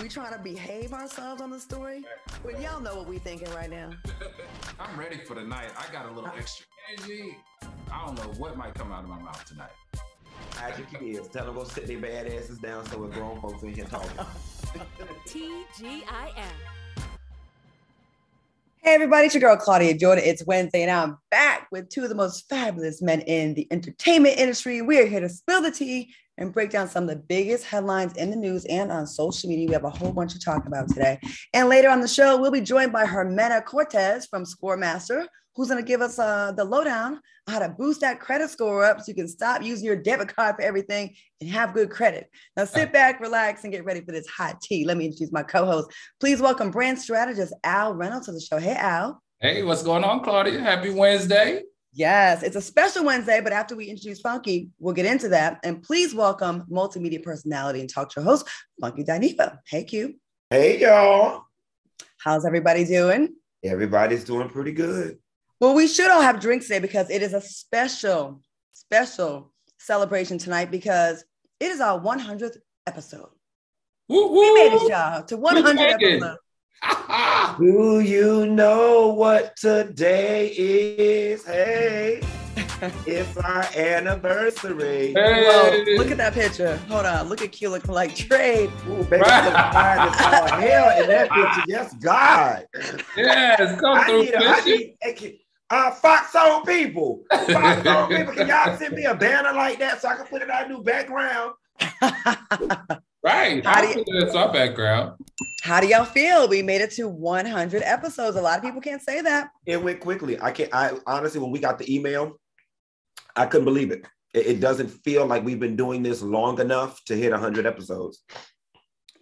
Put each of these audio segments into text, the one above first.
We trying to behave ourselves on the story? Well, y'all know what we thinking right now. I'm ready for the night. I got a little ah. extra energy. I don't know what might come out of my mouth tonight. Hide your kids. Tell them go sit their bad asses down so we're grown folks in here talking. TGIF. Hey everybody, it's your girl Claudia Jordan. It's Wednesday, and I'm back with two of the most fabulous men in the entertainment industry. We are here to spill the tea and break down some of the biggest headlines in the news and on social media. We have a whole bunch to talk about today. And later on the show, we'll be joined by Hermena Cortez from Scoremaster, who's going to give us uh, the lowdown on how to boost that credit score up so you can stop using your debit card for everything and have good credit. Now, sit back, relax, and get ready for this hot tea. Let me introduce my co host. Please welcome brand strategist Al Reynolds to the show. Hey, Al. Hey, what's going on, Claudia? Happy Wednesday. Yes, it's a special Wednesday, but after we introduce Funky, we'll get into that. And please welcome multimedia personality and talk show host, Funky Dineva. Hey, Q. Hey, y'all. How's everybody doing? Everybody's doing pretty good. Well, we should all have drinks today because it is a special, special celebration tonight because it is our 100th episode. Woo, We made it, y'all, to 100 episodes. Do you know what today is? Hey, it's our anniversary. Whoa, Hey. look at that picture. Hold on. Look at Q looking like trade. Ooh, baby, you look fine as all hell in that picture. Yes, God. Yes, come I through, need, a, I need hey, can- uh, Fox Soul people. Fox Soul people, can y'all send me a banner like that so I can put it on a new background? Right. How do you- put this our background. How do y'all feel? We made it to 100 episodes. A lot of people can't say that. It went quickly. I can't. I honestly, when we got the email, I couldn't believe it. It, it doesn't feel like we've been doing this long enough to hit 100 episodes.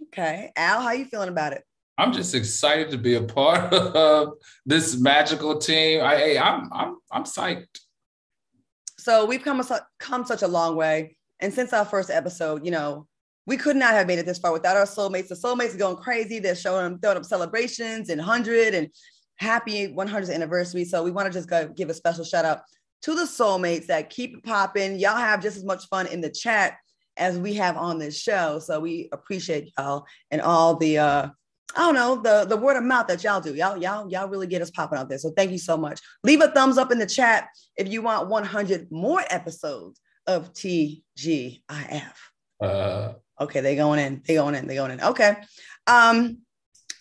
Okay. Al, how you feeling about it? I'm just excited to be a part of this magical team. I, hey, I'm, I'm, I'm psyched. So we've come, a, come such a long way. And since our first episode, you know, we could not have made it this far without our soulmates. The soulmates are going crazy. They're showing them throwing up celebrations and 100 and happy 100th anniversary. So we want to just go give a special shout out to the soulmates that keep popping. Y'all have just as much fun in the chat as we have on this show. So we appreciate y'all and all the uh I don't know the the word of mouth that y'all do. Y'all y'all y'all really get us popping out there. So thank you so much. Leave a thumbs up in the chat if you want 100 more episodes of TGIF. Uh, Okay, they going in. They going in. They going in. Okay. Um,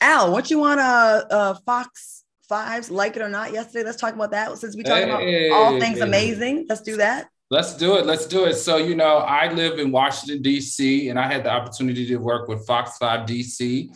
Al, what you want uh uh Fox Fives, like it or not, yesterday? Let's talk about that. Since we talking about all things Hey. amazing, let's do that. Let's do it. Let's do it. So, you know, I live in Washington, D.C., and I had the opportunity to work with Fox 5 D.C.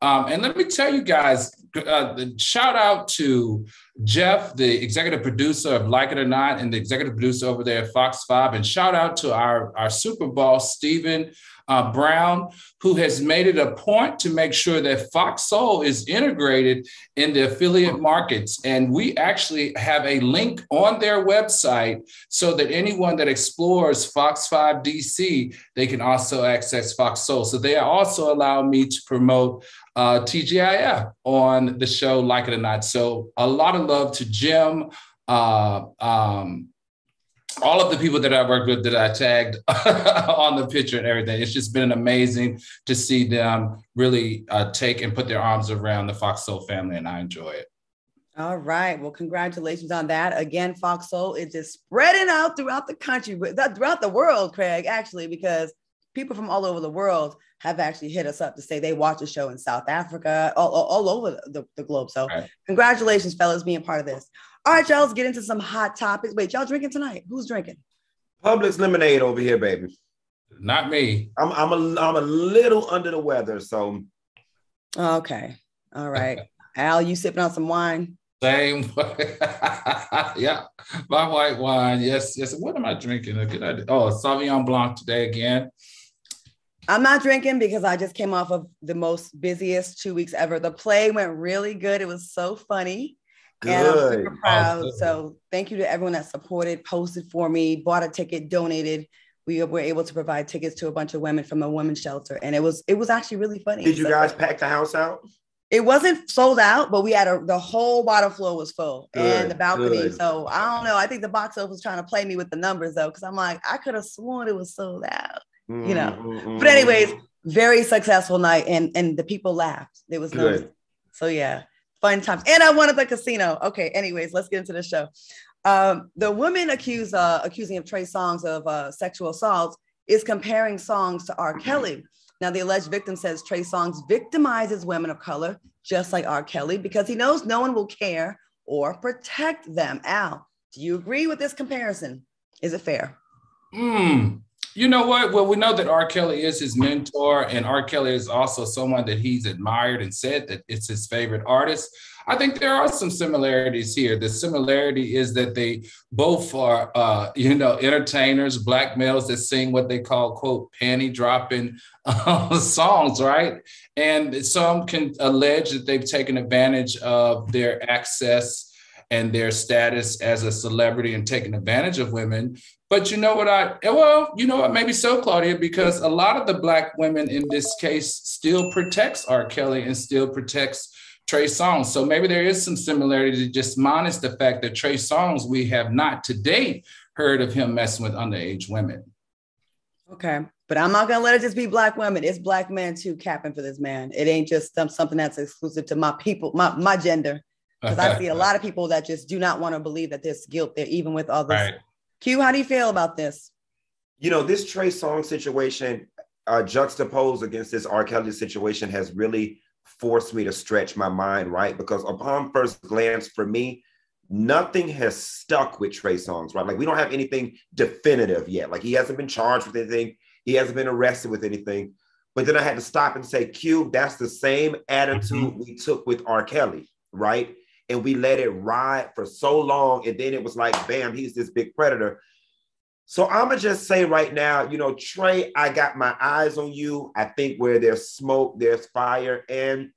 Um, and let me tell you guys, uh, the shout out to Jeff, the executive producer of Like It or Not, and the executive producer over there at Fox 5. And shout out to our, our Super Boss, Stephen uh, Brown, who has made it a point to make sure that Fox Soul is integrated in the affiliate markets. And we actually have a link on their website so that anyone that explores Fox 5 DC, they can also access Fox Soul. So they also allow me to promote uh, TGIF on the show Like It or Not. So a lot of love to Jim. Uh, um, all of the people that I worked with that I tagged on the picture and everything. It's just been amazing to see them really uh, take and put their arms around the Fox Soul family, and I enjoy it. All right. Well, congratulations on that. Again, Fox Soul is just spreading out throughout the country, throughout the world, Craig, actually, because people from all over the world have actually hit us up to say they watch the show in South Africa, all, all, all over the, the globe. So, Right. congratulations, fellas, being part of this. All right, y'all, let's get into some hot topics. Wait, y'all drinking tonight? Who's drinking? Publix lemonade over here, baby. Not me. I'm I'm a I'm a little under the weather, so Okay. All right. Al, you sipping on some wine? Same way. yeah, my white wine. Yes, yes. What am I drinking? A good idea. Oh, Sauvignon Blanc today again. I'm not drinking because I just came off of the most busiest two weeks ever. The play went really good. It was so funny. And I'm good. super proud. good. So thank you to everyone that supported, posted for me, bought a ticket, donated. We were able to provide tickets to a bunch of women from a women's shelter. And it was it was actually really funny. Did you So- guys pack the house out? It wasn't sold out, but we had a the whole bottom floor was full and the balcony. good. So I don't know. I think the box office was trying to play me with the numbers though, because I'm like, I could have sworn it was sold out. You know. Mhm, But anyways, mhm. very successful night, and and the people laughed. There was no, Good. so yeah, fun times. And I won at the casino. Okay, anyways, let's get into the show. Um, the woman accused uh, accusing of Trey Songz of uh, sexual assault is comparing Songz to R. Kelly. Now, the alleged victim says Trey Songz victimizes women of color just like R. Kelly because he knows no one will care or protect them. Al, do you agree with this comparison? Is it fair? Hmm. You know what? Well, we know that R. Kelly is his mentor, and R. Kelly is also someone that he's admired and said that it's his favorite artist. I think there are some similarities here. The similarity is that they both are, uh, you know, entertainers, black males that sing what they call quote panty dropping uh, songs, right? And some can allege that they've taken advantage of their access and their status as a celebrity and taking advantage of women. But you know what I eh, well, you know what, maybe so, Claudia, because a lot of the black women in this case still protects R. Kelly and still protects Trey Songz. So maybe there is some similarity, to just minus the fact that Trey Songz, we have not to date heard of him messing with underage women. Okay. But I'm not gonna let it just be black women. It's black men too capping for this man. It ain't just something that's exclusive to my people, my, my gender. Because I see a lot of people that just do not want to believe that there's guilt there, even with all this. Right. Q, how do you feel about this? You know, this Trey Song situation, uh, juxtaposed against this R. Kelly situation, has really forced me to stretch my mind, right? Because upon first glance, for me, nothing has stuck with Trey Songz, right? Like we don't have anything definitive yet. Like he hasn't been charged with anything, he hasn't been arrested with anything. But then I had to stop and say, Q, that's the same attitude mm-hmm. we took with R. Kelly, right? And we let it ride for so long. And then it was like, bam, he's this big predator. So I'm gonna just say right now, you know, Trey, I got my eyes on you. I think where there's smoke, there's fire. And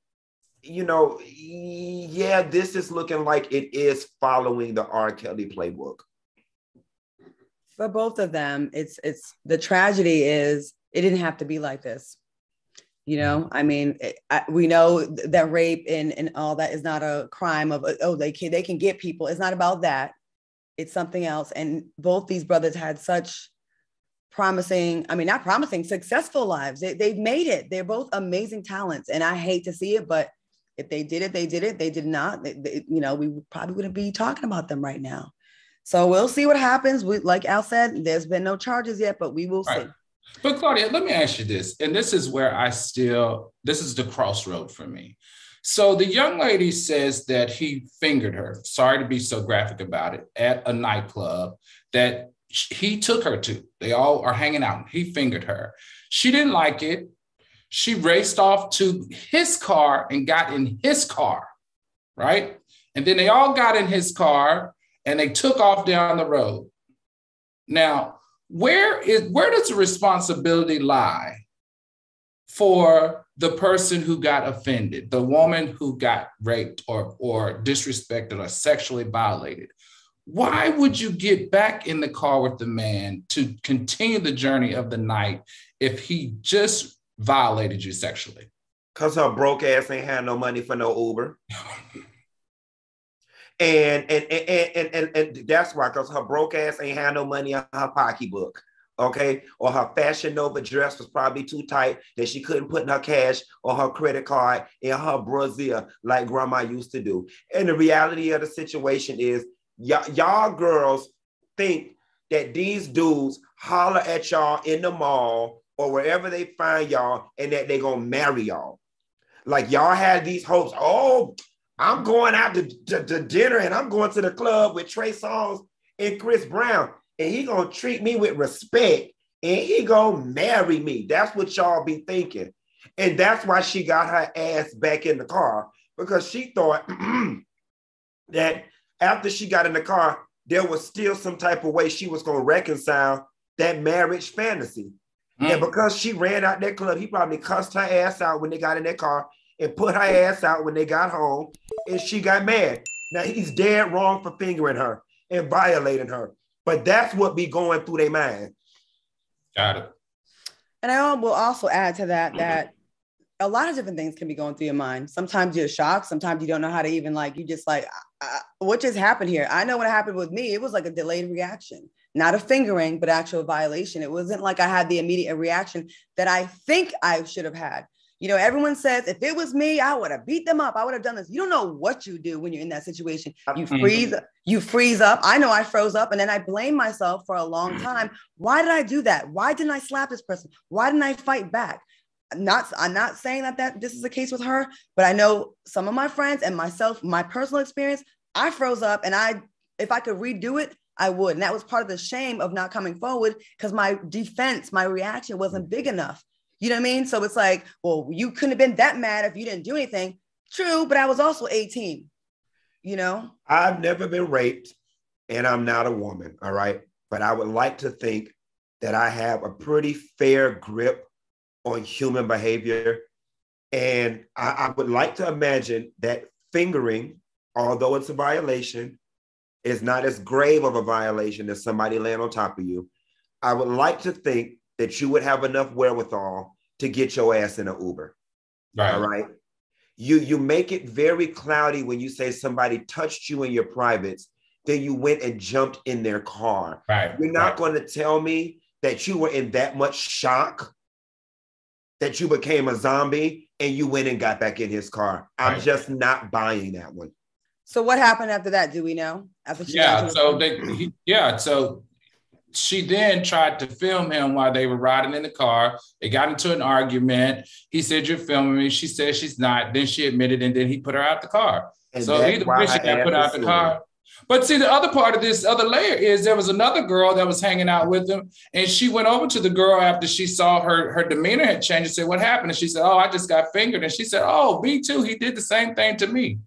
you know, yeah, this is looking like it is following the R. Kelly playbook. For both of them, it's it's the tragedy is it didn't have to be like this you know? I mean I, we know that rape and, and all that is not a crime of uh, oh they can they can get people. It's not about that. It's something else. And both these brothers had such promising i mean not promising successful lives. They, they've made it. They're both amazing talents. And i hate to see it but if they did it they did it. They did not they, they, you know we probably wouldn't be talking about them right now. So we'll see what happens. We, like al said there's been no charges yet but we will right. see but Claudia, let me ask you this, and this is where I still, this is the crossroad for me. So the young lady says that he fingered her. Sorry to be so graphic about it at a nightclub that he took her to. They all are hanging out. He fingered her. She didn't like it. She raced off to his car and got in his car, right? And then they all got in his car and they took off down the road. Now, where is where does the responsibility lie for the person who got offended, the woman who got raped or, or disrespected or sexually violated? Why would you get back in the car with the man to continue the journey of the night if he just violated you sexually? Because her broke ass ain't had no money for no Uber. And and and and, and, and that's why, because her broke ass ain't had no money in her pocketbook. Okay, or her fashion nova dress was probably too tight that she couldn't put in her cash or her credit card in her brassiere like grandma used to do. And the reality of the situation is, y- y'all girls think that these dudes holler at y'all in the mall or wherever they find y'all and that they gonna marry y'all. Like y'all had these hopes. Oh, I'm going out to, to, to, dinner and I'm going to the club with Trey Songz and Chris Brown, and he gonna treat me with respect and he gonna marry me. That's what y'all be thinking. And that's why she got her ass back in the car because she thought that after she got in the car, there was still some type of way she was gonna reconcile that marriage fantasy. Mm. And because she ran out that club, he probably cussed her ass out when they got in that car and put her ass out when they got home, and she got mad. Now he's dead wrong for fingering her and violating her, but that's what be going through their mind. Got it. And I will also add to that that a lot of different things can be going through your mind. Sometimes you're shocked. Sometimes you don't know how to even like. You just like, uh, what just happened here? I know what happened with me. It was like a delayed reaction. not a fingering, but actual violation. It wasn't like I had the immediate reaction that I think I should have had. You know, everyone says if it was me, I would have beat them up. I would have done this. You don't know what you do when you're in that situation. You mm-hmm. freeze, you freeze up. I know I froze up and then I blame myself for a long mm-hmm. time. Why did I do that? Why didn't I slap this person? Why didn't I fight back? Not I'm not saying that that this is the case with her, but I know some of my friends and myself, my personal experience, I froze up and I if I could redo it, I would. And that was part of the shame of not coming forward because my defense, my reaction wasn't big enough. You know what I mean? So it's like, well, you couldn't have been that mad if you didn't do anything. True, but I was also 18. You know? I've never been raped and I'm not a woman. All right. But I would like to think that I have a pretty fair grip on human behavior. And I, I would like to imagine that fingering, although it's a violation, is not as grave of a violation as somebody laying on top of you. I would like to think that you would have enough wherewithal to get your ass in an Uber. Right. All right. You you make it very cloudy when you say somebody touched you in your privates, then you went and jumped in their car. Right. You're not right. going to tell me that you were in that much shock that you became a zombie and you went and got back in his car. I'm right. just not buying that one. So what happened after that? Do we know? After yeah, so they, he, yeah, so she then tried to film him while they were riding in the car. They got into an argument. He said, You're filming me. She said she's not. Then she admitted, and then he put her out the car. And so either way, she got put out the car. But see, the other part of this other layer is there was another girl that was hanging out with him, and she went over to the girl after she saw her her demeanor had changed and said, "What happened?" And she said, "Oh, I just got fingered." And she said, "Oh, me too. He did the same thing to me."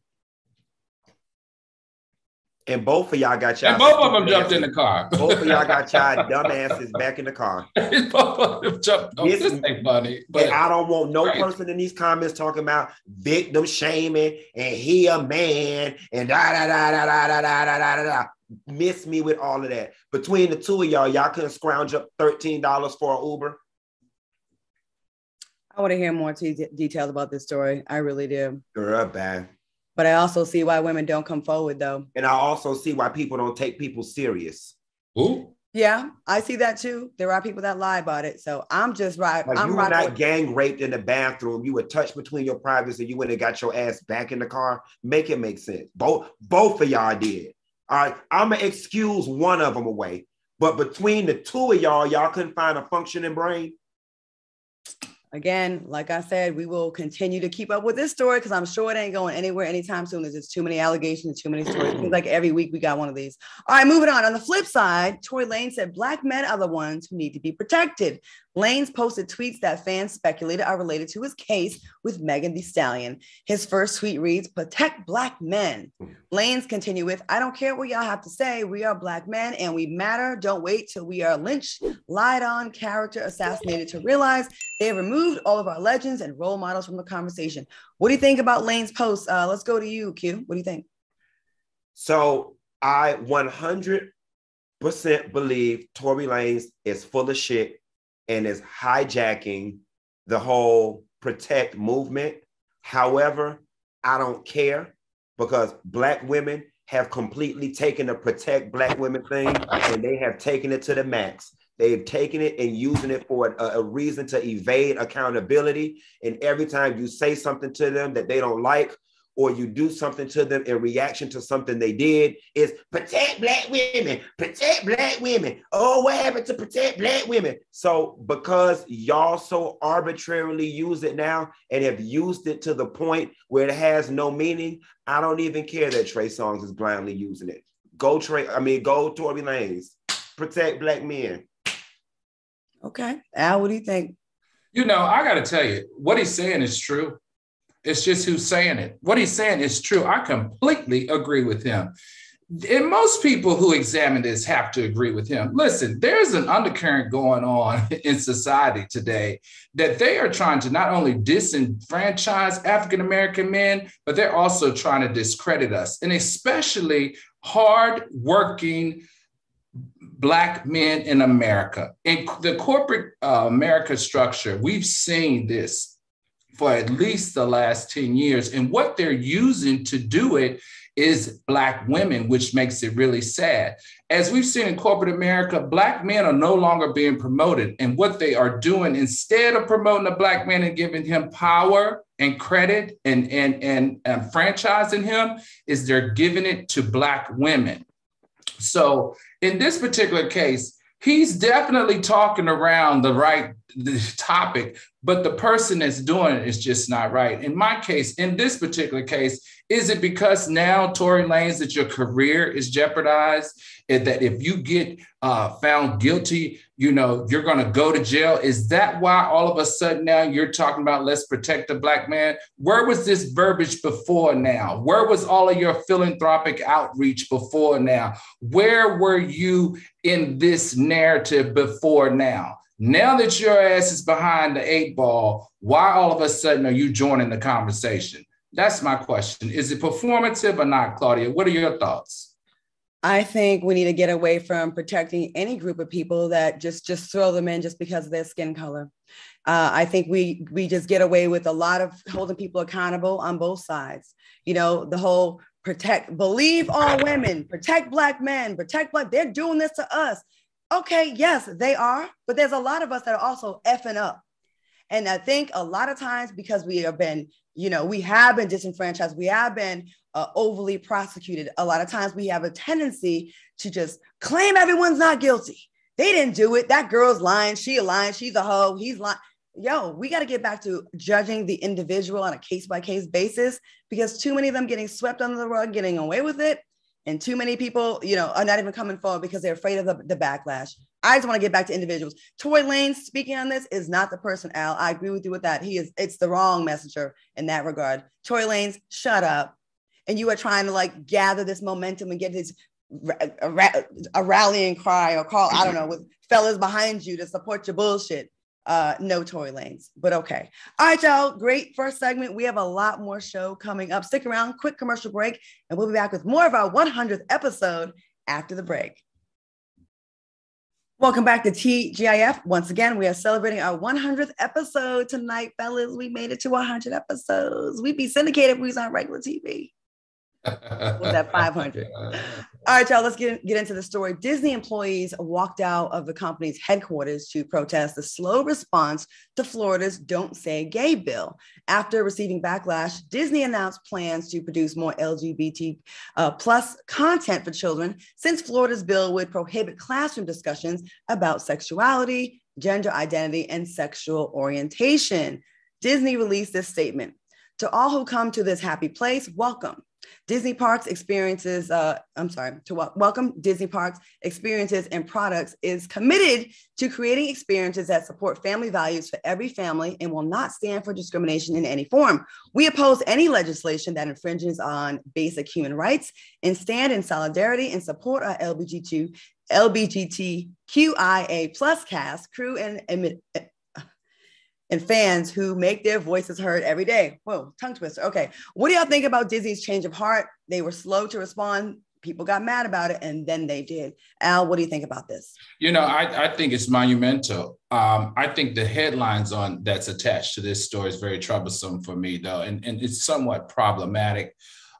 And both of y'all got y'all. And both of them jumped in the car. both of y'all got y'all dumbasses back in the car. both of them jumped. Oh, this, this ain't funny. But I don't want no right. person in these comments talking about victim shaming and he a man and da da da da da da da da da da. Miss me with all of that. Between the two of y'all, y'all couldn't scrounge up thirteen dollars for an Uber. I want to hear more t- details about this story. I really do. Girl, bad. But I also see why women don't come forward though. And I also see why people don't take people serious. Who? Yeah, I see that too. There are people that lie about it. So I'm just right. Like I'm you were not gang raped in the bathroom. You were touched between your privates and you went and got your ass back in the car. Make it make sense. Both both of y'all did. All right. I'm gonna excuse one of them away. But between the two of y'all, y'all couldn't find a functioning brain again, like I said, we will continue to keep up with this story because I'm sure it ain't going anywhere anytime soon. There's just too many allegations, too many stories. Seems like every week we got one of these. All right, moving on. On the flip side, Tory Lane said black men are the ones who need to be protected. Lanez posted tweets that fans speculated are related to his case with Megan Thee Stallion. His first tweet reads, Protect Black men. Lanez continue with, I don't care what y'all have to say. We are Black men and we matter. Don't wait till we are lynched, lied on, character assassinated to realize they have removed all of our legends and role models from the conversation. What do you think about Lane's post? Uh, let's go to you, Q. What do you think? So I 100% believe Tory Lanez is full of shit and is hijacking the whole protect movement. However, I don't care because Black women have completely taken the protect Black women thing and they have taken it to the max. They've taken it and using it for a, a, reason to evade accountability. And every time you say something to them that they don't like or you do something to them in reaction to something they did is protect black women, protect black women. Oh, what happened to protect black women? So because y'all so arbitrarily use it now and have used it to the point where it has no meaning, I don't even care that Trey Songz is blindly using it. Go Trey, I mean go Tory Lanez. Protect black men. Okay. Al, what do you think? You know, I got to tell you, what he's saying is true. It's just who's saying it. What he's saying is true. I completely agree with him. And most people who examine this have to agree with him. Listen, there's an undercurrent going on in society today that they are trying to not only disenfranchise African American men, but they're also trying to discredit us, and especially hard-working Black men in America. In the corporate uh, America structure, we've seen this for at least the last 10 years. And what they're using to do it is Black women, which makes it really sad. As we've seen in corporate America, Black men are no longer being promoted. And what they are doing, instead of promoting a Black man and giving him power and credit and, and, and, and franchising him, is they're giving it to Black women. So in this particular case, he's definitely talking around the right topic, but the person that's doing it is just not right. In my case, in this particular case, is it because now, Tory Lanez, that your career is jeopardized? And That if you get uh, found guilty, you know, you're going to go to jail? Is that why all of a sudden now you're talking about let's protect the black man? Where was this verbiage before now? Where was all of your philanthropic outreach before now? Where were you in this narrative before now? Now that your ass is behind the eight ball, why all of a sudden are you joining the conversation? That's my question. Is it performative or not, Claudia? What are your thoughts? I think we need to get away from protecting any group of people that just just throw them in just because of their skin color. Uh, I think we we just get away with a lot of holding people accountable on both sides. You know, the whole protect, believe all women, protect black men, protect black. They're doing this to us. Okay, yes, they are, but there's a lot of us that are also effing up. And I think a lot of times because we have been you know, we have been disenfranchised, we have been uh, overly prosecuted. A lot of times we have a tendency to just claim everyone's not guilty. They didn't do it. That girl's lying. She a lying. She's a hoe. He's lying. Yo, we got to get back to judging the individual on a case by case basis because too many of them getting swept under the rug, getting away with it. And too many people, you know, are not even coming forward because they're afraid of the, the backlash. I just want to get back to individuals. Toy Lanez speaking on this is not the person, Al. I agree with you with that. He is, it's the wrong messenger in that regard. Toy Lane's, shut up. And you are trying to like gather this momentum and get this a, a rallying cry or call, I don't know, with fellas behind you to support your bullshit. Uh, no Tory Lanez, but okay. All right, y'all. Great first segment. We have a lot more show coming up. Stick around, quick commercial break, and we'll be back with more of our 100th episode after the break. Welcome back to TGIF. Once again, we are celebrating our 100th episode tonight, fellas. We made it to 100 episodes. We'd be syndicated if we was on regular TV was at 500. All right, y'all, let's get, get into the story. Disney employees walked out of the company's headquarters to protest the slow response to Florida's Don't Say Gay bill. After receiving backlash, Disney announced plans to produce more LGBT uh, plus content for children since Florida's bill would prohibit classroom discussions about sexuality, gender identity, and sexual orientation. Disney released this statement. To all who come to this happy place, welcome. Disney Parks experiences, uh, I'm sorry, to w- welcome Disney Parks experiences and products is committed to creating experiences that support family values for every family and will not stand for discrimination in any form. We oppose any legislation that infringes on basic human rights and stand in solidarity and support our LBGT, LBGTQIA plus cast, crew, and, and fans who make their voices heard every day. Whoa, tongue twister. Okay. What do y'all think about Disney's change of heart? They were slow to respond. People got mad about it, and then they did. Al, what do you think about this? You know, I, I think it's monumental. Um, I think the headlines on that's attached to this story is very troublesome for me, though, and, and it's somewhat problematic.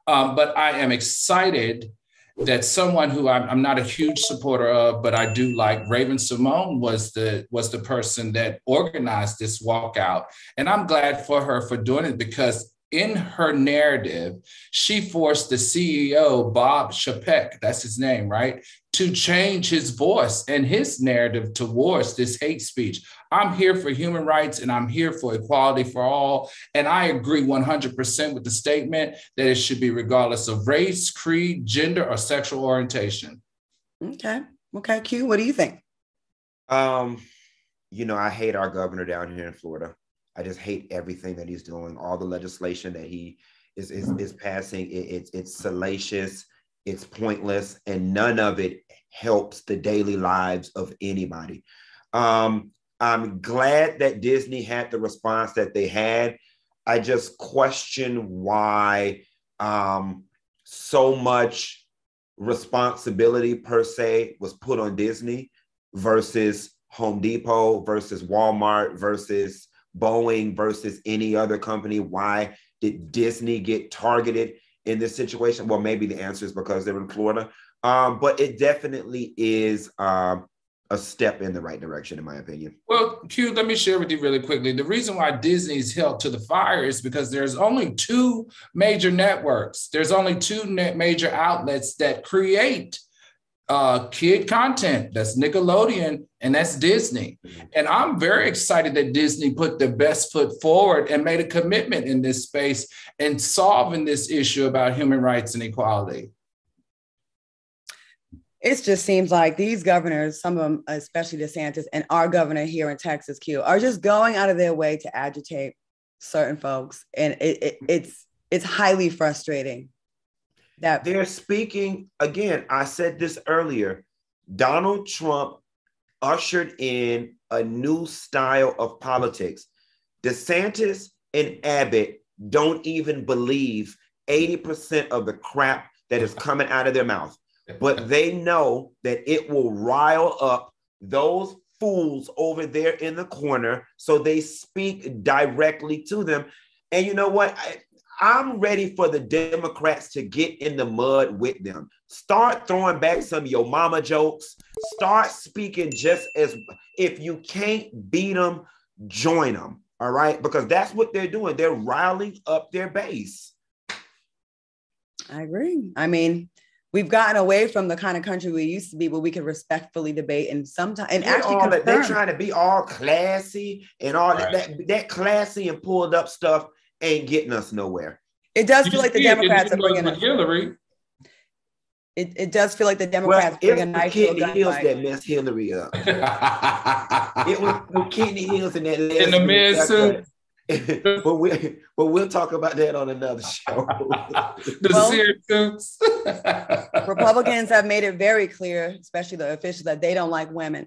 Um, but I am excited that someone who I'm, I'm, not a huge supporter of, but I do like Raven-Symoné was the was the person that organized this walkout, and I'm glad for her for doing it because in her narrative, she forced the CEO Bob Chapek, that's his name, right, to change his voice and his narrative towards this hate speech. I'm here for human rights and I'm here for equality for all. And I agree 100% with the statement that it should be regardless of race, creed, gender, or sexual orientation. Okay. Okay, Q, what do you think? Um, you know, I hate our governor down here in Florida. I just hate everything that he's doing, all the legislation that he is is, is passing. It, it's it's salacious it's pointless, and none of it helps the daily lives of anybody. Um, I'm glad that Disney had the response that they had. I just question why um, so much responsibility per se was put on Disney versus Home Depot versus Walmart versus Boeing versus any other company? Why did Disney get targeted in this situation? Well, maybe the answer is because they're in Florida. Um, but it definitely is um, a step in the right direction, in my opinion. Well, Q, let me share with you really quickly. The reason why Disney's held to the fire is because there's only two major networks. There's only two major outlets that create uh, kid content. That's Nickelodeon and that's Disney. Mm-hmm. And I'm very excited that Disney put the best foot forward and made a commitment in this space and solving this issue about human rights and equality it just seems like these governors, some of them, especially DeSantis and our governor here in Texas, Q, are just going out of their way to agitate certain folks, and it, it, it's it's highly frustrating. That they're speaking again. I said this earlier. Donald Trump ushered in a new style of politics. DeSantis and Abbott don't even believe 80% of the crap that is coming out of their mouth but they know that it will rile up those fools over there in the corner. So they speak directly to them. And you know what? I, I'm ready for the Democrats to get in the mud with them. Start throwing back some yo mama jokes. Start speaking just as if you can't beat them, join them. All right. Because that's what they're doing. They're riling up their base. I agree. I mean, we've gotten away from the kind of country we used to be where we could respectfully debate and sometimes and actually all that, they're trying to be all classy and all right. that, that that classy and pulled up stuff ain't getting us nowhere. It does feel like the Democrats are bringing us Hillary. It, it does feel like the Democrats well, bring a nice Kidney Hills that messed Hillary up. it was Kidney Hills in that in the mid suit. but we but we'll talk about that on another show. The well, Republicans have made it very clear, especially the officials, that they don't like women.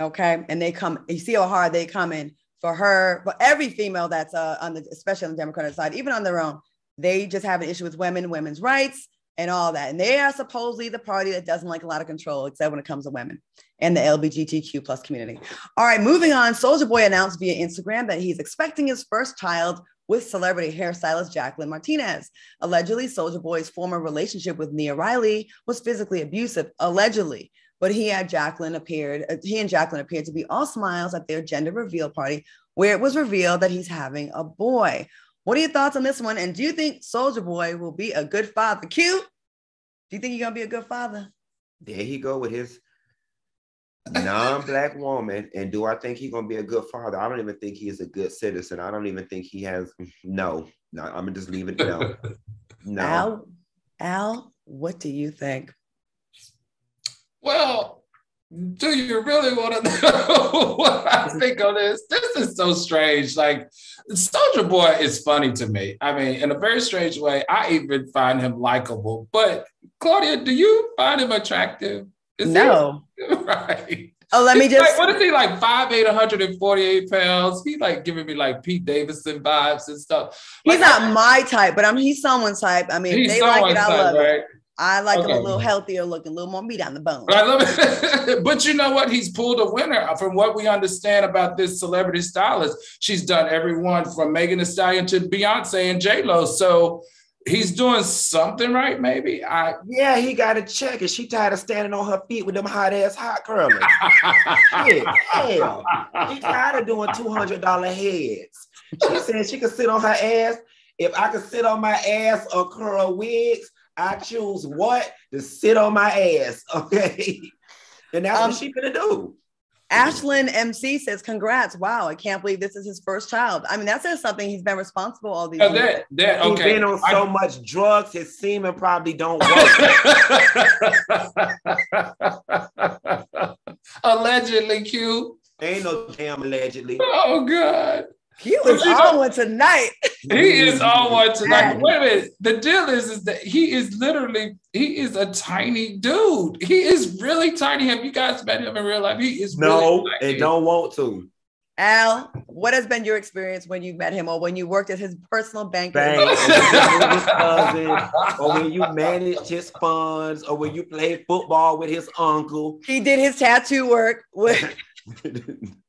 Okay, and they come. You see how hard they come in for her, for every female that's uh, on the, especially on the Democratic side, even on their own. They just have an issue with women, women's rights, and all that. And they are supposedly the party that doesn't like a lot of control, except when it comes to women and the LGBTQ plus community. All right, moving on. Soulja Boy announced via Instagram that he's expecting his first child with celebrity hairstylist Jacqueline Martinez. Allegedly, Soulja Boy's former relationship with Nia Riley was physically abusive, allegedly. But he had Jacqueline appeared, uh, he and Jacqueline appeared to be all smiles at their gender reveal party, where it was revealed that he's having a boy. What are your thoughts on this one? And do you think Soulja Boy will be a good father? Cute. Do you think he's gonna be a good father? There he go with his non-black woman. And do I think he's gonna be a good father? I don't even think he is a good citizen. I don't even think he has no. No, I'm gonna just leave it no. No. Al, Al, what do you think? Well, do you really want to know what I think on this? This is so strange. Like, Soulja Boy is funny to me. I mean, in a very strange way, I even find him likable. But Claudia, do you find him attractive? Is no. He, right. Oh, let me just. Like, what is he like? Five eight, 148 pounds. He like giving me like Pete Davidson vibes and stuff. Like, he's not my type, but I'm he's someone's type. I mean, they like it. I love right? it. I like okay. him a little healthier looking, a little more meat on the bone. I love it. but you know what? He's pulled a winner from what we understand about this celebrity stylist. She's done everyone from Megan Thee Stallion to Beyonce and J Lo. So he's doing something right. Maybe I. Yeah, he got a check it. She tired of standing on her feet with them hot ass hot curlers. Shit, hell, he tired of doing two hundred dollar heads. She said she could sit on her ass. If I could sit on my ass or curl wigs, I choose what to sit on my ass. Okay. And that's um, what she's gonna do. Ashlyn MC says, "Congrats! Wow, I can't believe this is his first child. I mean, that says something. He's been responsible all these oh, years. That, that, okay. He's been on so I, much drugs, his semen probably don't work. allegedly, Q. Ain't no damn allegedly. Oh God. He was on one tonight. He is on one tonight. Wait a minute. The deal is, is that he is literally, he is a tiny dude. He is really tiny. Have you guys met him in real life? He is no, really and don't want to. Al, what has been your experience when you met him or when you worked at his personal bank? bank or, his cousin, or when you managed his funds, or when you played football with his uncle. He did his tattoo work with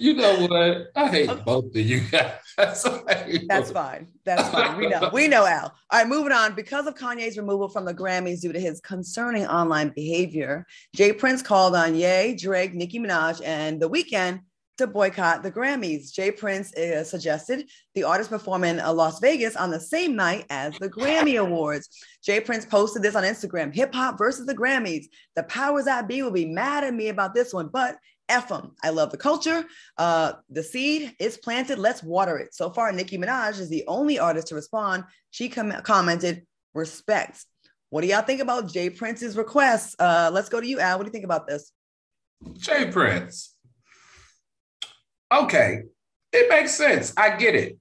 You know what? I hate both of you guys. That's fine. That's fine. We know. We know, Al. All right, moving on. Because of Kanye's removal from the Grammys due to his concerning online behavior, J. Prince called on Ye, Drake, Nicki Minaj, and The Weeknd to boycott the Grammys. J. Prince uh, suggested the artist perform in uh, Las Vegas on the same night as the Grammy Awards. J. Prince posted this on Instagram hip hop versus the Grammys. The powers that be will be mad at me about this one, but Them. I love the culture. Uh, the seed is planted. Let's water it. So far, Nicki Minaj is the only artist to respond. She com- commented, respect. What do y'all think about J. Prince's request? Uh, let's go to you, Al. What do you think about this? J. Prince. Okay, it makes sense. I get it.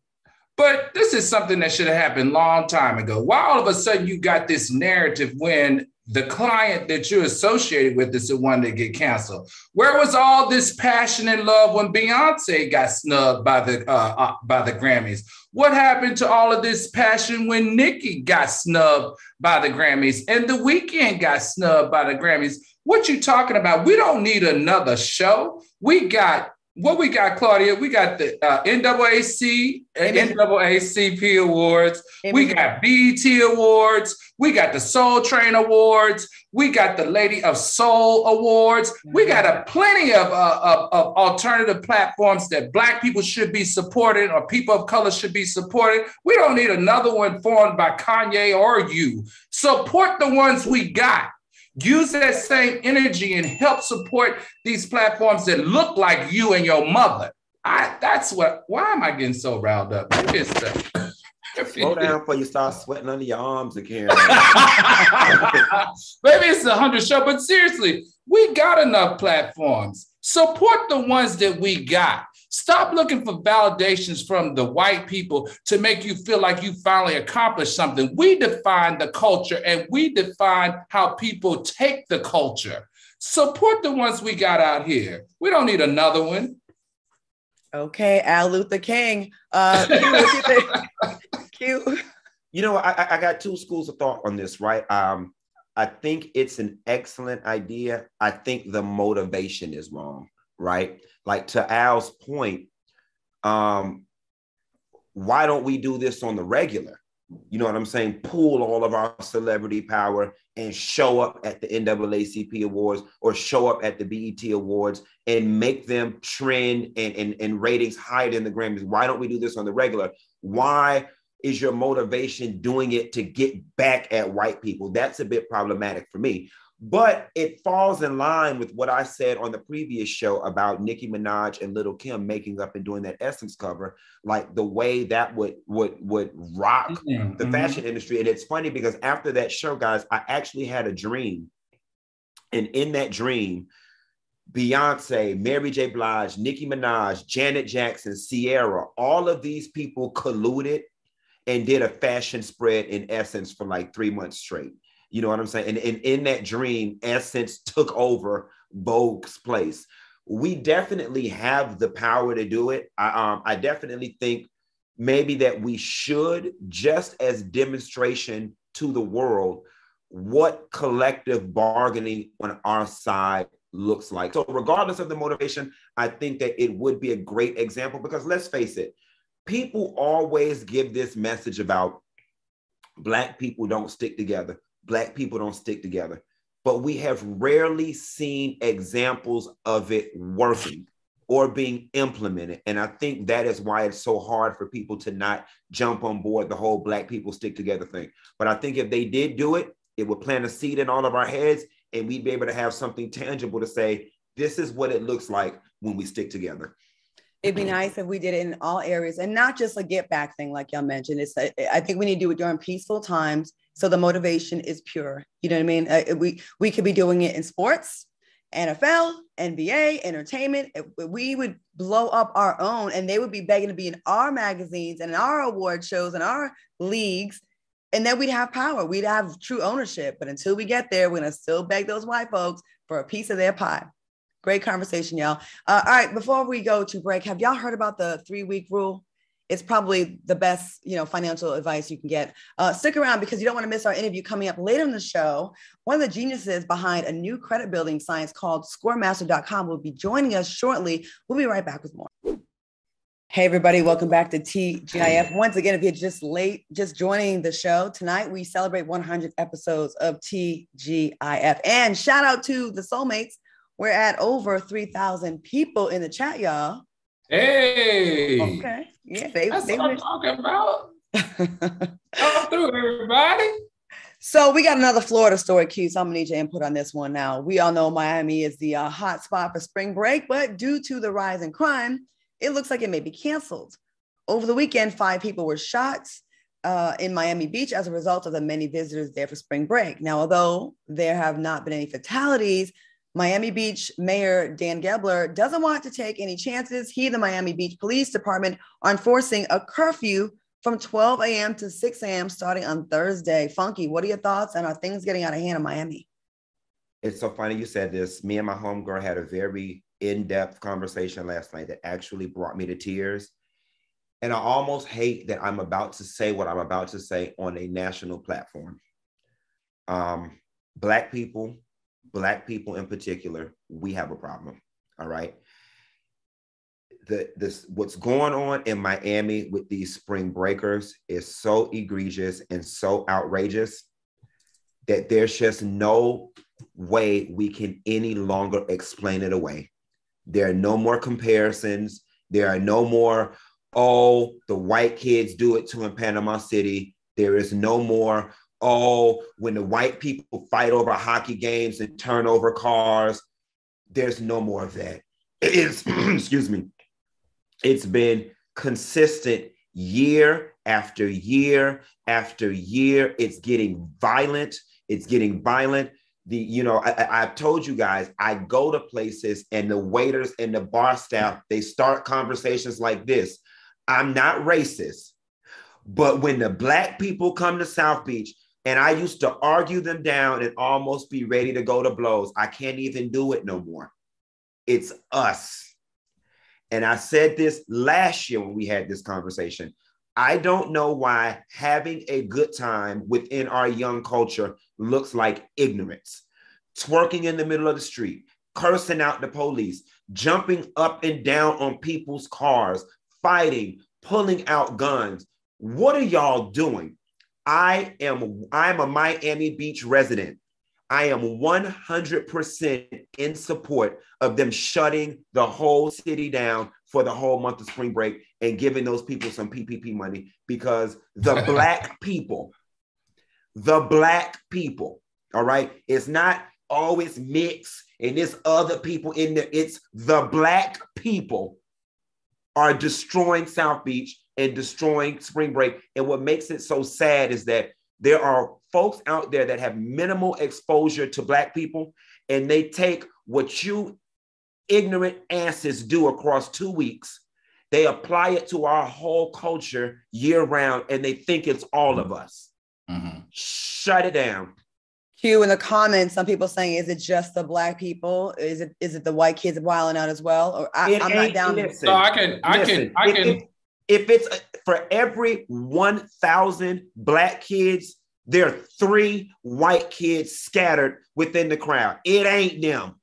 But this is something that should have happened long time ago. Why all of a sudden you got this narrative when the client that you're associated with is the one that get canceled. Where was all this passion and love when Beyonce got snubbed by the uh, uh, by the Grammys? What happened to all of this passion when Nicki got snubbed by the Grammys and The Weeknd got snubbed by the Grammys? What you talking about? We don't need another show. We got what we got, Claudia? We got the uh, NAAC and NAACP awards. We got BET awards. We got the Soul Train awards. We got the Lady of Soul awards. We got a plenty of, uh, of, of alternative platforms that Black people should be supported or people of color should be supported. We don't need another one formed by Kanye or you. Support the ones we got. Use that same energy and help support these platforms that look like you and your mother. I that's what why am I getting so riled up? Maybe it's the Slow down before you start sweating under your arms again. Maybe it's a hundred show, but seriously, we got enough platforms. Support the ones that we got. Stop looking for validations from the white people to make you feel like you finally accomplished something. We define the culture and we define how people take the culture. Support the ones we got out here. We don't need another one. Okay, Al Luther King. Uh, Q, You know, I, I got two schools of thought on this, right? Um, I think it's an excellent idea. I think the motivation is wrong, right? Like to Al's point, um, why don't we do this on the regular? You know what I'm saying? Pool all of our celebrity power and show up at the NAACP awards or show up at the BET awards and make them trend and, and, and ratings higher than the Grammys. Why don't we do this on the regular? Why is your motivation doing it to get back at white people? That's a bit problematic for me. But it falls in line with what I said on the previous show about Nicki Minaj and Little Kim making up and doing that Essence cover, like the way that would would would rock mm-hmm. the fashion industry. And it's funny because after that show, guys, I actually had a dream, and in that dream, Beyonce, Mary J. Blige, Nicki Minaj, Janet Jackson, Ciara, all of these people colluded and did a fashion spread in Essence for like three months straight. You know what I'm saying? And, and in that dream, Essence took over Vogue's place. We definitely have the power to do it. I, um, I definitely think maybe that we should, just as demonstration to the world, what collective bargaining on our side looks like. So, regardless of the motivation, I think that it would be a great example because let's face it, people always give this message about Black people don't stick together. Black people don't stick together. But we have rarely seen examples of it working or being implemented. And I think that is why it's so hard for people to not jump on board the whole Black people stick together thing. But I think if they did do it, it would plant a seed in all of our heads and we'd be able to have something tangible to say, this is what it looks like when we stick together. It'd be mm-hmm. nice if we did it in all areas and not just a get back thing, like y'all mentioned. It's I think we need to do it during peaceful times so the motivation is pure. You know what I mean? Uh, we we could be doing it in sports, NFL, NBA, entertainment. We would blow up our own, and they would be begging to be in our magazines and in our award shows and our leagues. And then we'd have power. We'd have true ownership. But until we get there, we're gonna still beg those white folks for a piece of their pie. Great conversation, y'all. Uh, all right, before we go to break, have y'all heard about the three week rule? It's probably the best, you know, financial advice you can get. Uh, stick around because you don't want to miss our interview coming up later in the show. One of the geniuses behind a new credit building science called ScoreMaster.com will be joining us shortly. We'll be right back with more. Hey everybody, welcome back to TGIF. Once again, if you're just late, just joining the show tonight, we celebrate 100 episodes of TGIF. And shout out to the Soulmates. We're at over 3,000 people in the chat, y'all. Hey. Okay. Yeah, they, That's they what I'm talking about. Come through, everybody. So we got another Florida story, Q. So I'm gonna need your input on this one. Now we all know Miami is the uh, hot spot for spring break, but due to the rise in crime, it looks like it may be canceled. Over the weekend, five people were shot uh, in Miami Beach as a result of the many visitors there for spring break. Now, although there have not been any fatalities, Miami Beach Mayor Dan Gelber doesn't want to take any chances. He, the Miami Beach Police Department, are enforcing a curfew from 12 a.m. to 6 a.m. starting on Thursday. Funky, what are your thoughts? And are things getting out of hand in Miami? It's so funny you said this. Me and my homegirl had a very in-depth conversation last night that actually brought me to tears. And I almost hate that I'm about to say what I'm about to say on a national platform. Um, black people, black people in particular, we have a problem. All right. The this what's going on in Miami with these spring breakers is so egregious and so outrageous that there's just no way we can any longer explain it away. There are no more comparisons. There are no more, oh, the white kids do it too in Panama City. There is no more, oh, when the white people fight over hockey games and turn over cars. There's no more of that. It is, excuse me, it's been consistent year after year after year. It's getting violent. It's getting violent the you know I, i've told you guys i go to places and the waiters and the bar staff they start conversations like this i'm not racist but when the black people come to south beach and i used to argue them down and almost be ready to go to blows i can't even do it no more it's us and i said this last year when we had this conversation I don't know why having a good time within our young culture looks like ignorance. Twerking in the middle of the street, cursing out the police, jumping up and down on people's cars, fighting, pulling out guns. What are y'all doing? I am I'm a Miami Beach resident. I am 100% in support of them shutting the whole city down for the whole month of spring break and giving those people some PPP money because the black people, the black people, all right, it's not oh, always mixed and there's other people in there. It's the black people are destroying South Beach and destroying spring break. And what makes it so sad is that there are folks out there that have minimal exposure to black people and they take what you ignorant asses do across two weeks they apply it to our whole culture year round and they think it's all of us Mhm. shut it down Q in the comments, some people saying, is it just the black people? Is it is it the white kids wilding out as well? Or I, I'm not ain't- down. listen, So I can, I listen, can, I if- can. if, if it's for every 1000 black kids there are three white kids scattered within the crowd it ain't them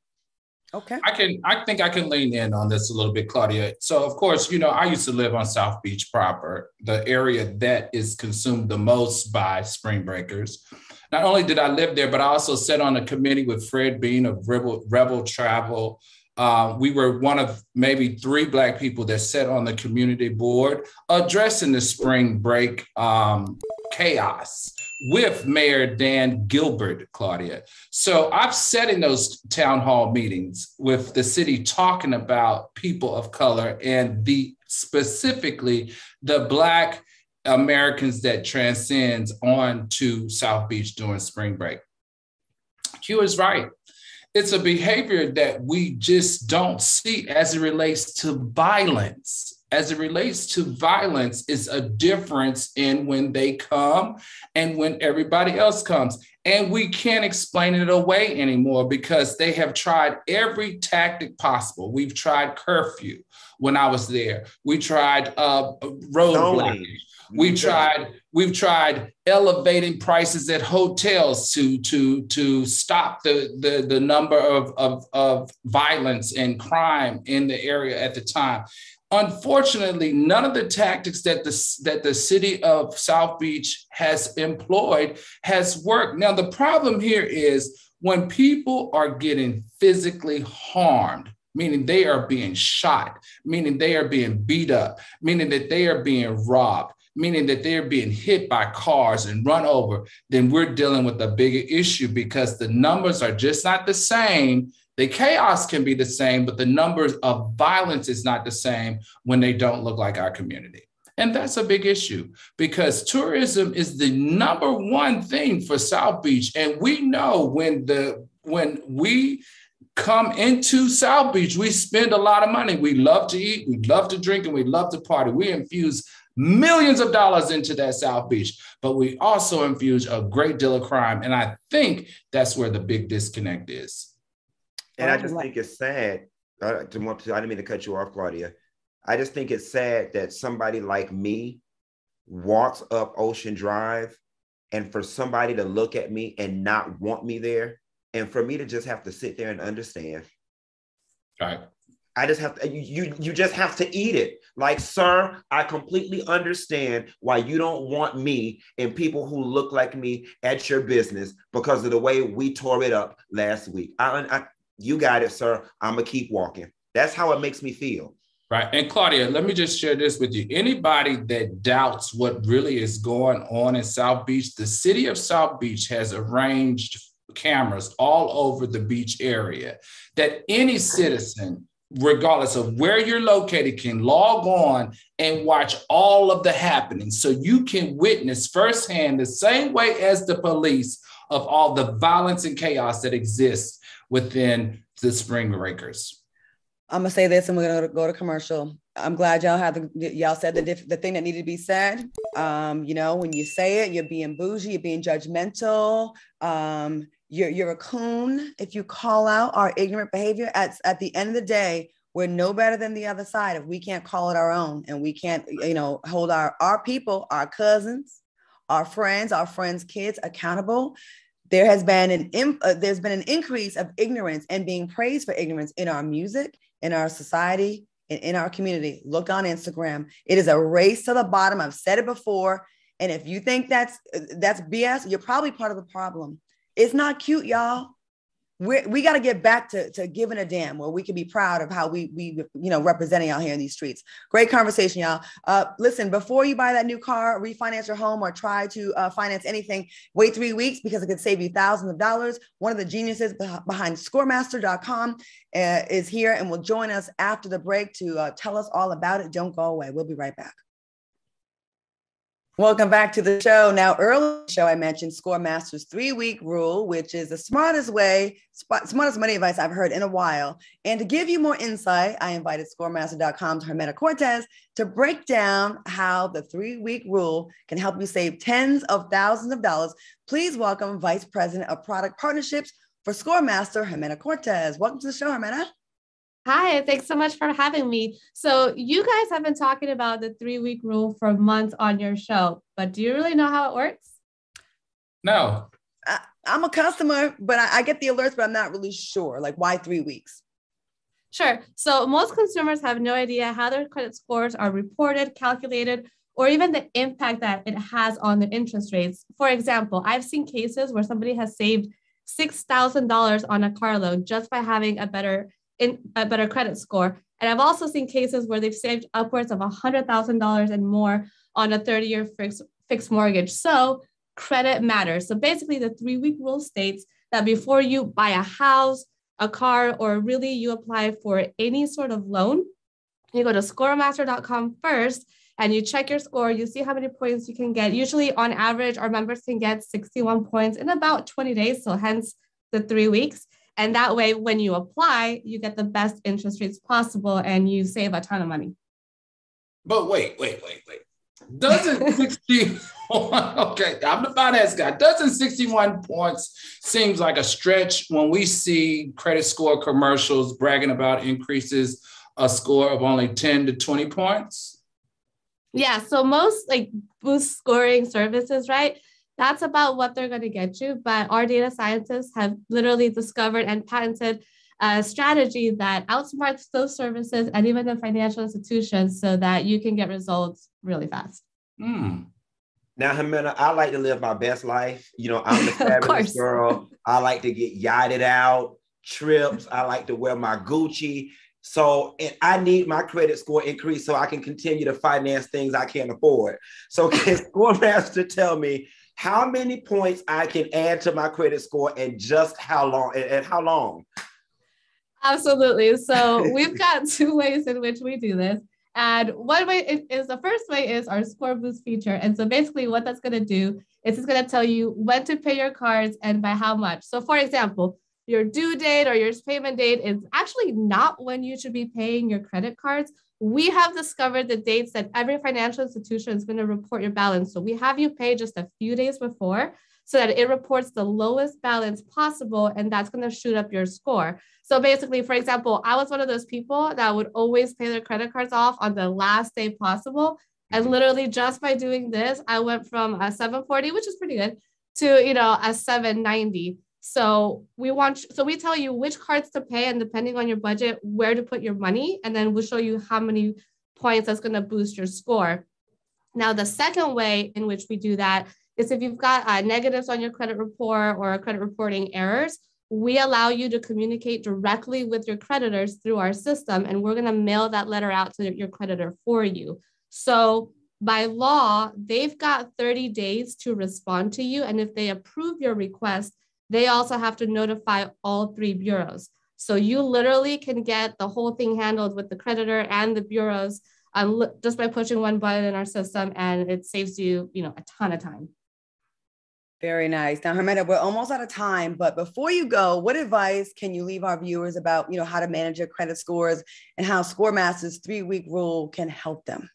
Okay. I can I think I can lean in on this a little bit, Claudia. So of course, you know, I used to live on South Beach proper, the area that is consumed the most by spring breakers. Not only did I live there, but I also sat on a committee with Fred Bean of Rebel, Rebel Travel. Uh, we were one of maybe three Black people that sat on the community board addressing the spring break um, chaos with Mayor Dan Gelber, Claudia. So I've sat in those town hall meetings with the city talking about people of color and the specifically the Black Americans that transcends on to South Beach during spring break. Q is right. It's a behavior that we just don't see as it relates to violence as it relates to violence is a difference in when they come and when everybody else comes. And we can't explain it away anymore because they have tried every tactic possible. We've tried curfew when I was there. We tried uh, road We mm-hmm. tried we've tried elevating prices at hotels to to to stop the the, the number of, of, of violence and crime in the area at the time. Unfortunately, none of the tactics that the, that the city of South Beach has employed has worked. Now, the problem here is when people are getting physically harmed, meaning they are being shot, meaning they are being beat up, meaning that they are being robbed, meaning that they're being hit by cars and run over, then we're dealing with a bigger issue because the numbers are just not the same the chaos can be the same, but the numbers of violence is not the same when they don't look like our community. And that's a big issue because tourism is the number one thing for South Beach. And we know when the when we come into South Beach, we spend a lot of money. We love to eat, we love to drink, and we love to party. We infuse millions of dollars into that South Beach, but we also infuse a great deal of crime. And I think that's where the big disconnect is. And I just think it's sad. Uh, to, I didn't mean to cut you off, Claudia. I just think it's sad that somebody like me walks up Ocean Drive and for somebody to look at me and not want me there, and for me to just have to sit there and understand. Right. I just have to, you, you, just have to eat it. Like, sir, I completely understand why you don't want me and people who look like me at your business because of the way we tore it up last week. I, I, you got it, sir. I'm gonna keep walking. That's how it makes me feel. Right. And Claudia, let me just share this with you. Anybody that doubts what really is going on in South Beach, the city of South Beach has arranged cameras all over the beach area that any citizen, regardless of where you're located, can log on and watch all of the happenings. So you can witness firsthand the same way as the police of all the violence and chaos that exists within the spring breakers. I'm gonna say this, and we're gonna go to commercial. I'm glad y'all had the y'all said the diff, the thing that needed to be said. Um, you know, when you say it, you're being bougie, you're being judgmental. Um, you're you're a coon if you call out our ignorant behavior. At at the end of the day, we're no better than the other side if we can't call it our own and we can't, you know, hold our our people, our cousins, our friends, our friends' kids accountable there has been an uh, there's been an increase of ignorance and being praised for ignorance in our music, in our society, and in our community. Look on Instagram. It is a race to the bottom. I've said it before. And if you think that's uh, that's BS, you're probably part of the problem. It's not cute, y'all. We we got to get back to, to giving a damn where we can be proud of how we we you know representing out here in these streets. Great conversation y'all. Uh, listen before you buy that new car refinance your home or try to uh, finance anything wait three weeks because it could save you thousands of dollars. One of the geniuses behind scoremaster.com uh, is here and will join us after the break to uh, tell us all about it. Don't go away. We'll be right back Welcome back to the show. Now, earlier show, I mentioned Scoremaster's three week rule, which is the smartest way, smartest money advice I've heard in a while. And to give you more insight, I invited Scoremaster.com's Jimena Cortez to break down how the three week rule can help you save tens of thousands of dollars. Please welcome Vice President of Product Partnerships for Scoremaster, Jimena Cortez. Welcome to the show, Jimena. Hi, thanks so much for having me. So, you guys have been talking about the three week rule for months on your show, but do you really know how it works? No. I, am a customer, but I, I get the alerts, but I'm not really sure. Like, why three weeks? Sure. So, most consumers have no idea how their credit scores are reported, calculated, or even the impact that it has on their interest rates. For example, I've seen cases where somebody has saved $6,000 on a car loan just by having a better in a better credit score. And I've also seen cases where they've saved upwards of $100,000 and more on a 30 year fixed, fixed mortgage. So credit matters. So basically, the three week rule states that before you buy a house, a car, or really you apply for any sort of loan, you go to scoremaster.com first and you check your score. You see how many points you can get. Usually, on average, our members can get 61 points in about 20 days. So, hence the three weeks. And that way, when you apply, you get the best interest rates possible and you save a ton of money. But wait, wait, wait, wait. Doesn't 60 okay, I'm the finance guy. Doesn't 61 points seems like a stretch when we see credit score commercials bragging about increases a score of only 10 to 20 points? Yeah, so most like boost scoring services, right? That's about what they're going to get you. But our data scientists have literally discovered and patented a strategy that outsmarts those services and even the financial institutions so that you can get results really fast. Hmm. Now, Jimena, I like to live my best life. You know, I'm the fabulous girl. I like to get yachted out, trips. I like to wear my Gucci. So and I need my credit score increase so I can continue to finance things I can't afford. So can Scoremaster tell me how many points I can add to my credit score and just how long and, and how long? Absolutely. So we've got two ways in which we do this. And one way is the first way is our score boost feature. And so basically what that's going to do is it's going to tell you when to pay your cards and by how much. So for example, your due date or your payment date is actually not when you should be paying your credit cards. We have discovered the dates that every financial institution is going to report your balance. So we have you pay just a few days before so that it reports the lowest balance possible and that's going to shoot up your score. So basically, for example, I was one of those people that would always pay their credit cards off on the last day possible. And mm-hmm. literally just by doing this, I went from a 740, which is pretty good, to you know a 790. So we want so we tell you which cards to pay and depending on your budget, where to put your money, and then we'll show you how many points that's going to boost your score. Now, the second way in which we do that is if you've got uh, negatives on your credit report or credit reporting errors, we allow you to communicate directly with your creditors through our system, and we're going to mail that letter out to your creditor for you. So, by law, they've got 30 days to respond to you. And if they approve your request, they also have to notify all three bureaus. So, you literally can get the whole thing handled with the creditor and the bureaus um, just by pushing one button in our system, and it saves you, you know, a ton of time. Very nice. Now, Jimena, we're almost out of time, but before you go, what advice can you leave our viewers about, you know, how to manage your credit scores and how ScoreMaster's three-week rule can help them?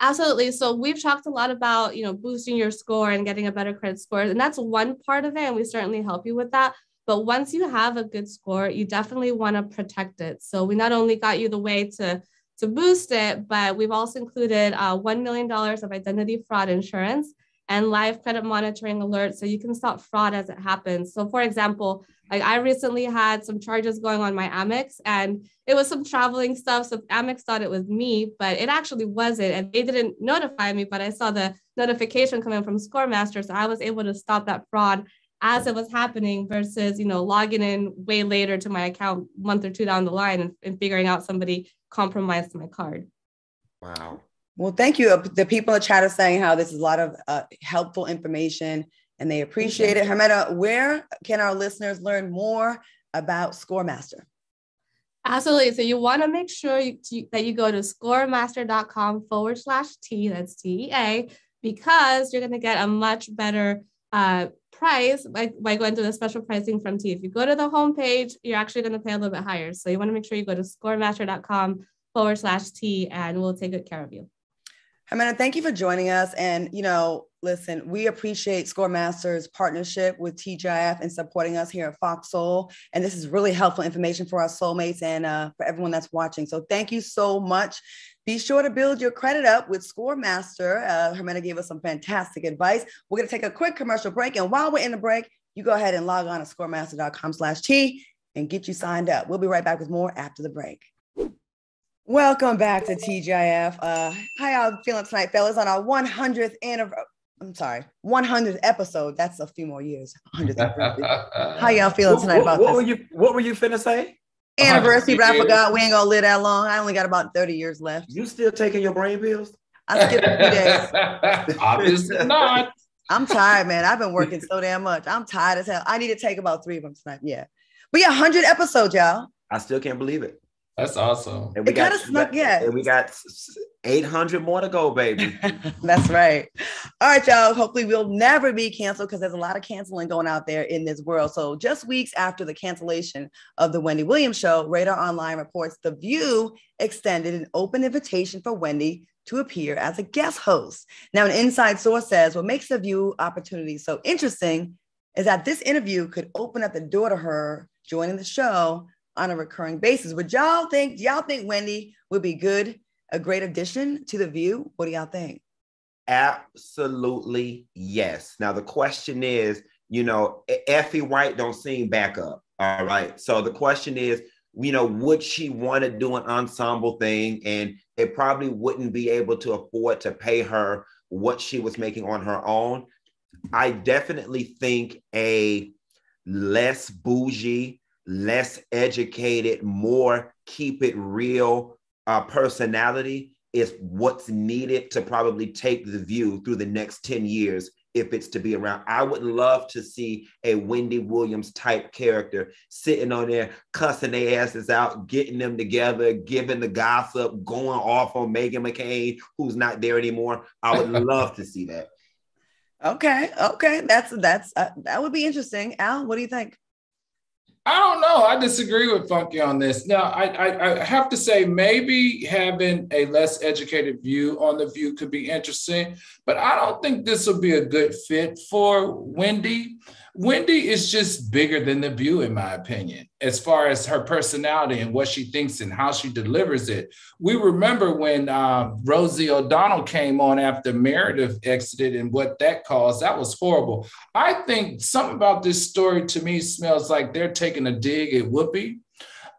Absolutely. So we've talked a lot about, you know, boosting your score and getting a better credit score, and that's one part of it, and we certainly help you with that. But once you have a good score, you definitely want to protect it. So we not only got you the way to to boost it, but we've also included uh, $1 million of identity fraud insurance and live credit monitoring alerts so you can stop fraud as it happens. So for example, like I recently had some charges going on my Amex and it was some traveling stuff. So Amex thought it was me, but it actually wasn't. And they didn't notify me, but I saw the notification coming from Scoremaster. So I was able to stop that fraud as it was happening versus, you know, logging in way later to my account month or two down the line and, and figuring out somebody compromised my card. Wow. Well, thank you. The people in the chat are saying how this is a lot of uh, helpful information and they appreciate it. Jimena, where can our listeners learn more about ScoreMaster? Absolutely. So you want to make sure you, that you go to scoremaster.com forward slash T, that's T E A, because you're going to get a much better uh, price by, by going to the special pricing from T. If you go to the homepage, you're actually going to pay a little bit higher. So you want to make sure you go to scoremaster.com forward slash T and we'll take good care of you. Jimena, thank you for joining us. And, you know, listen, we appreciate Scoremaster's partnership with TGIF and supporting us here at Fox Soul. And this is really helpful information for our soulmates and uh, for everyone that's watching. So thank you so much. Be sure to build your credit up with Scoremaster. Uh, Jimena gave us some fantastic advice. We're going to take a quick commercial break. And while we're in the break, you go ahead and log on to scoremaster.com slash T and get you signed up. We'll be right back with more after the break. Welcome back to TGIF. Uh, how y'all feeling tonight, fellas? On our 100th anniversary. I'm sorry, 100th episode. That's a few more years. 100th How y'all feeling tonight what, about what this? Were you, what were you finna say? Anniversary, but I forgot we ain't gonna live that long. I only got about 30 years left. You still taking your brain pills? I skipped a few days. Obviously not. I'm tired, man. I've been working so damn much. I'm tired as hell. I need to take about three of them tonight. Yeah. But yeah, 100 episodes, y'all. I still can't believe it. That's awesome. And we It kinda got- snuck- yeah. And we got 800 more to go, baby. That's right. All right, y'all. Hopefully, we'll never be canceled because there's a lot of canceling going out there in this world. So, just weeks after the cancellation of the Wendy Williams show, Radar Online reports The View extended an open invitation for Wendy to appear as a guest host. Now, an inside source says what makes the View opportunity so interesting is that this interview could open up the door to her joining the show on a recurring basis. Would y'all think? Y'all think Wendy would be good, a great addition to the View? What do y'all think? Absolutely yes. Now the question is, you know, Effie White don't sing backup. All right. So the question is, you know, would she want to do an ensemble thing? And it probably wouldn't be able to afford to pay her what she was making on her own. I definitely think a less bougie, less educated, more keep it real uh, personality is what's needed to probably take the view through the next 10 years if it's to be around. I would love to see a Wendy Williams type character sitting on there, cussing their asses out, getting them together, giving the gossip, going off on Meghan McCain, who's not there anymore. I would love to see that. Okay, okay, that's that's uh, that would be interesting. Al, what do you think? I don't know. I disagree with Funky on this. Now, I, I, I have to say, maybe having a less educated view on the view could be interesting, but I don't think this will be a good fit for Wendy. Wendy is just bigger than the view, in my opinion, as far as her personality and what she thinks and how she delivers it. We remember when uh, Rosie O'Donnell came on after Meredith exited and what that caused. That was horrible. I think something about this story to me smells like they're taking a dig at Whoopi,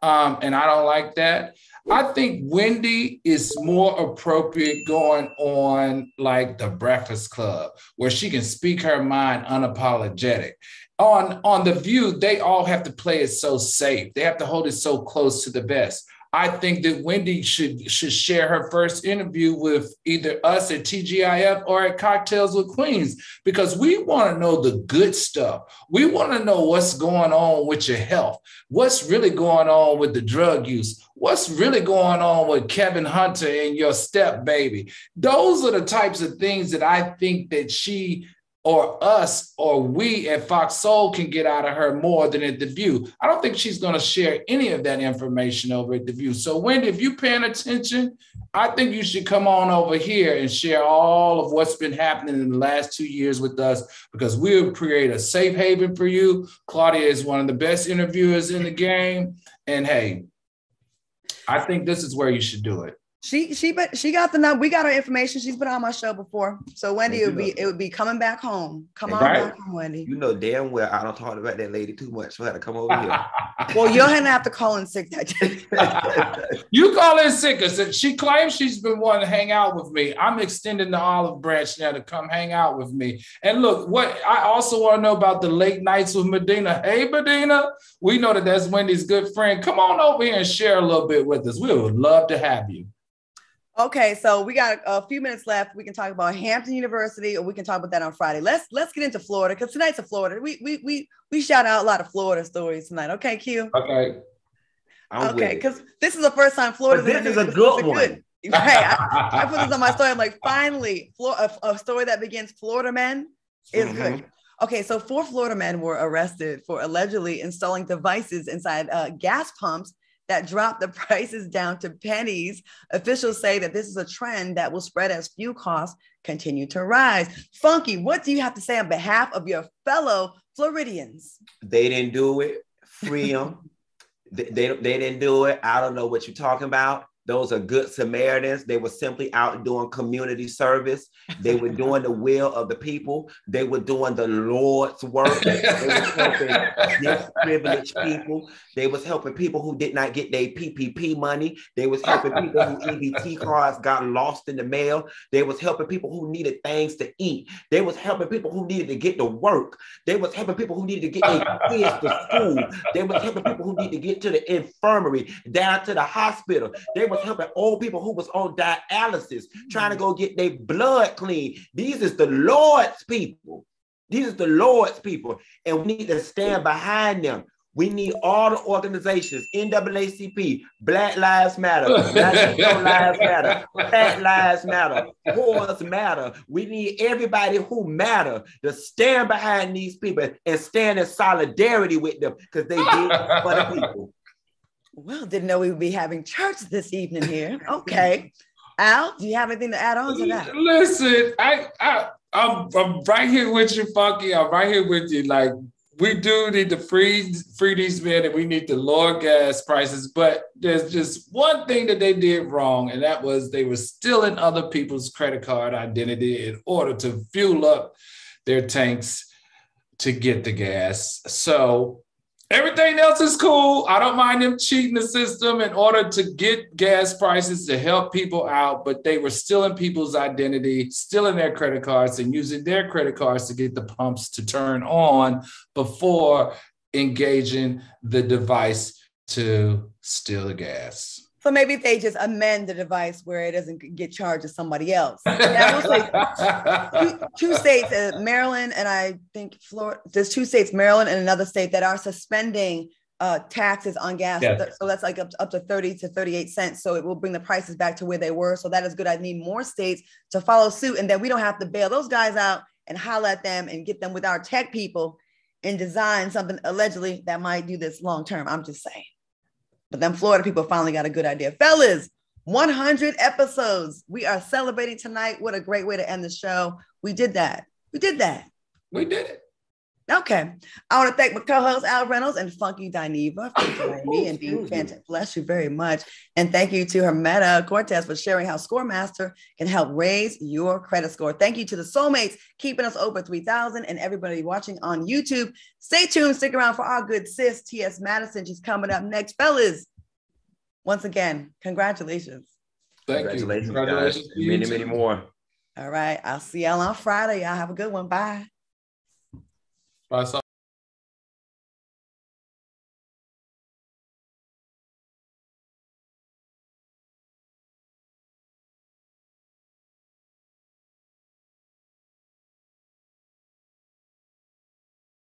um, and I don't like that. I think Wendy is more appropriate going on like the Breakfast Club, where she can speak her mind unapologetic. On on the View, they all have to play it so safe. They have to hold it so close to the best. I think that Wendy should should share her first interview with either us at TGIF or at Cocktails with Queens because we want to know the good stuff. We want to know what's going on with your health, what's really going on with the drug use, what's really going on with Kevin Hunter and your step baby. Those are the types of things that I think that she or us or we at Fox Soul can get out of her more than at The View. I don't think she's going to share any of that information over at The View. So, Wendy, if you're paying attention, I think you should come on over here and share all of what's been happening in the last two years with us because we'll create a safe haven for you. Claudia is one of the best interviewers in the game. And hey, I think this is where you should do it. She she but she got the number. We got her information. She's been on my show before. So Wendy, it would be it would be coming back home. Come on Right. back home, Wendy. You know damn well I don't talk about that lady too much. So I had to come over here. Well, you're gonna have to call in sick that day. You call in sick because she claims she's been wanting to hang out with me. I'm extending the olive branch now to come hang out with me. And look, what I also want to know about the late nights with Medina. Hey, Medina, we know that that's Wendy's good friend. Come on over here and share a little bit with us. We would love to have you. Okay, so we got a few minutes left. We can talk about Hampton University, or we can talk about that on Friday. Let's let's get into Florida because tonight's a Florida. We we we we shout out a lot of Florida stories tonight. Okay, Q. Okay. I'm okay, because this is the first time Florida. This is a good one. Right. I, I put this on my story. I'm like, finally, Flor- a, a story that begins Florida men is Mhm. good. Okay, so four Florida men were arrested for allegedly installing devices inside uh, gas pumps that drop the prices down to pennies. Officials say that this is a trend that will spread as fuel costs continue to rise. Funky, what do you have to say on behalf of your fellow Floridians? They didn't do it. Free them. they, they, they didn't do it. I don't know what you're talking about. Those are good Samaritans. They were simply out doing community service. They were doing the will of the people. They were doing the Lord's work. They was helping disadvantaged people. They was helping people who did not get their PPP money. They was helping people who EBT cards got lost in the mail. They was helping people who needed things to eat. They was helping people who needed to get to work. They was helping people who needed to get their kids to school. They was helping people who need to get to the infirmary, down to the hospital. They was helping old people who was on dialysis, mm-hmm. trying to go get their blood clean. These is the Lord's people. These is the Lord's people, and we need to stand behind them. We need all the organizations, NAACP, Black Lives Matter, Latino Lives Matter, Black Lives Matter, Whores Matter. We need everybody who matter to stand behind these people and stand in solidarity with them because they did for the people. Well, didn't know we would be having church this evening here. Okay. Al, do you have anything to add on to that? Listen, I, I I'm, I'm right here with you, Funky. I'm right here with you. Like we do need to free free these men and we need to lower gas prices. But there's just one thing that they did wrong, and that was they were stealing other people's credit card identity in order to fuel up their tanks to get the gas. So Everything else is cool. I don't mind them cheating the system in order to get gas prices to help people out, but they were stealing people's identity, stealing their credit cards, and using their credit cards to get the pumps to turn on before engaging the device to steal the gas. So maybe if they just amend the device where it doesn't get charged to somebody else. two, two, states, uh, Maryland and I think Florida, there's two states, Maryland and another state that are suspending uh, taxes on gas. Yes. So that's like up, up to 30 to 38 cents. So it will bring the prices back to where they were. So that is good. I need more states to follow suit. And then we don't have to bail those guys out and holler at them and get them with our tech people and design something allegedly that might do this long term. I'm just saying. But then Florida people finally got a good idea. Fellas, 100 episodes. We are celebrating tonight. What a great way to end the show. We did that. We did that. We did it. Okay. I want to thank my co-host Al Reynolds and Funky Dineva for joining me and being fantastic. Bless you very much. And thank you to Jimena Cortez for sharing how ScoreMaster can help raise your credit score. Thank you to the soulmates keeping us over 3,000 and everybody watching on YouTube. Stay tuned. Stick around for our good sis, T.S. Madison. She's coming up next. Fellas, once again, congratulations. Thank congratulations, you. Congratulations. Guys. Many, many more. All right. I'll see y'all on Friday. Y'all have a good one. Bye. Bye.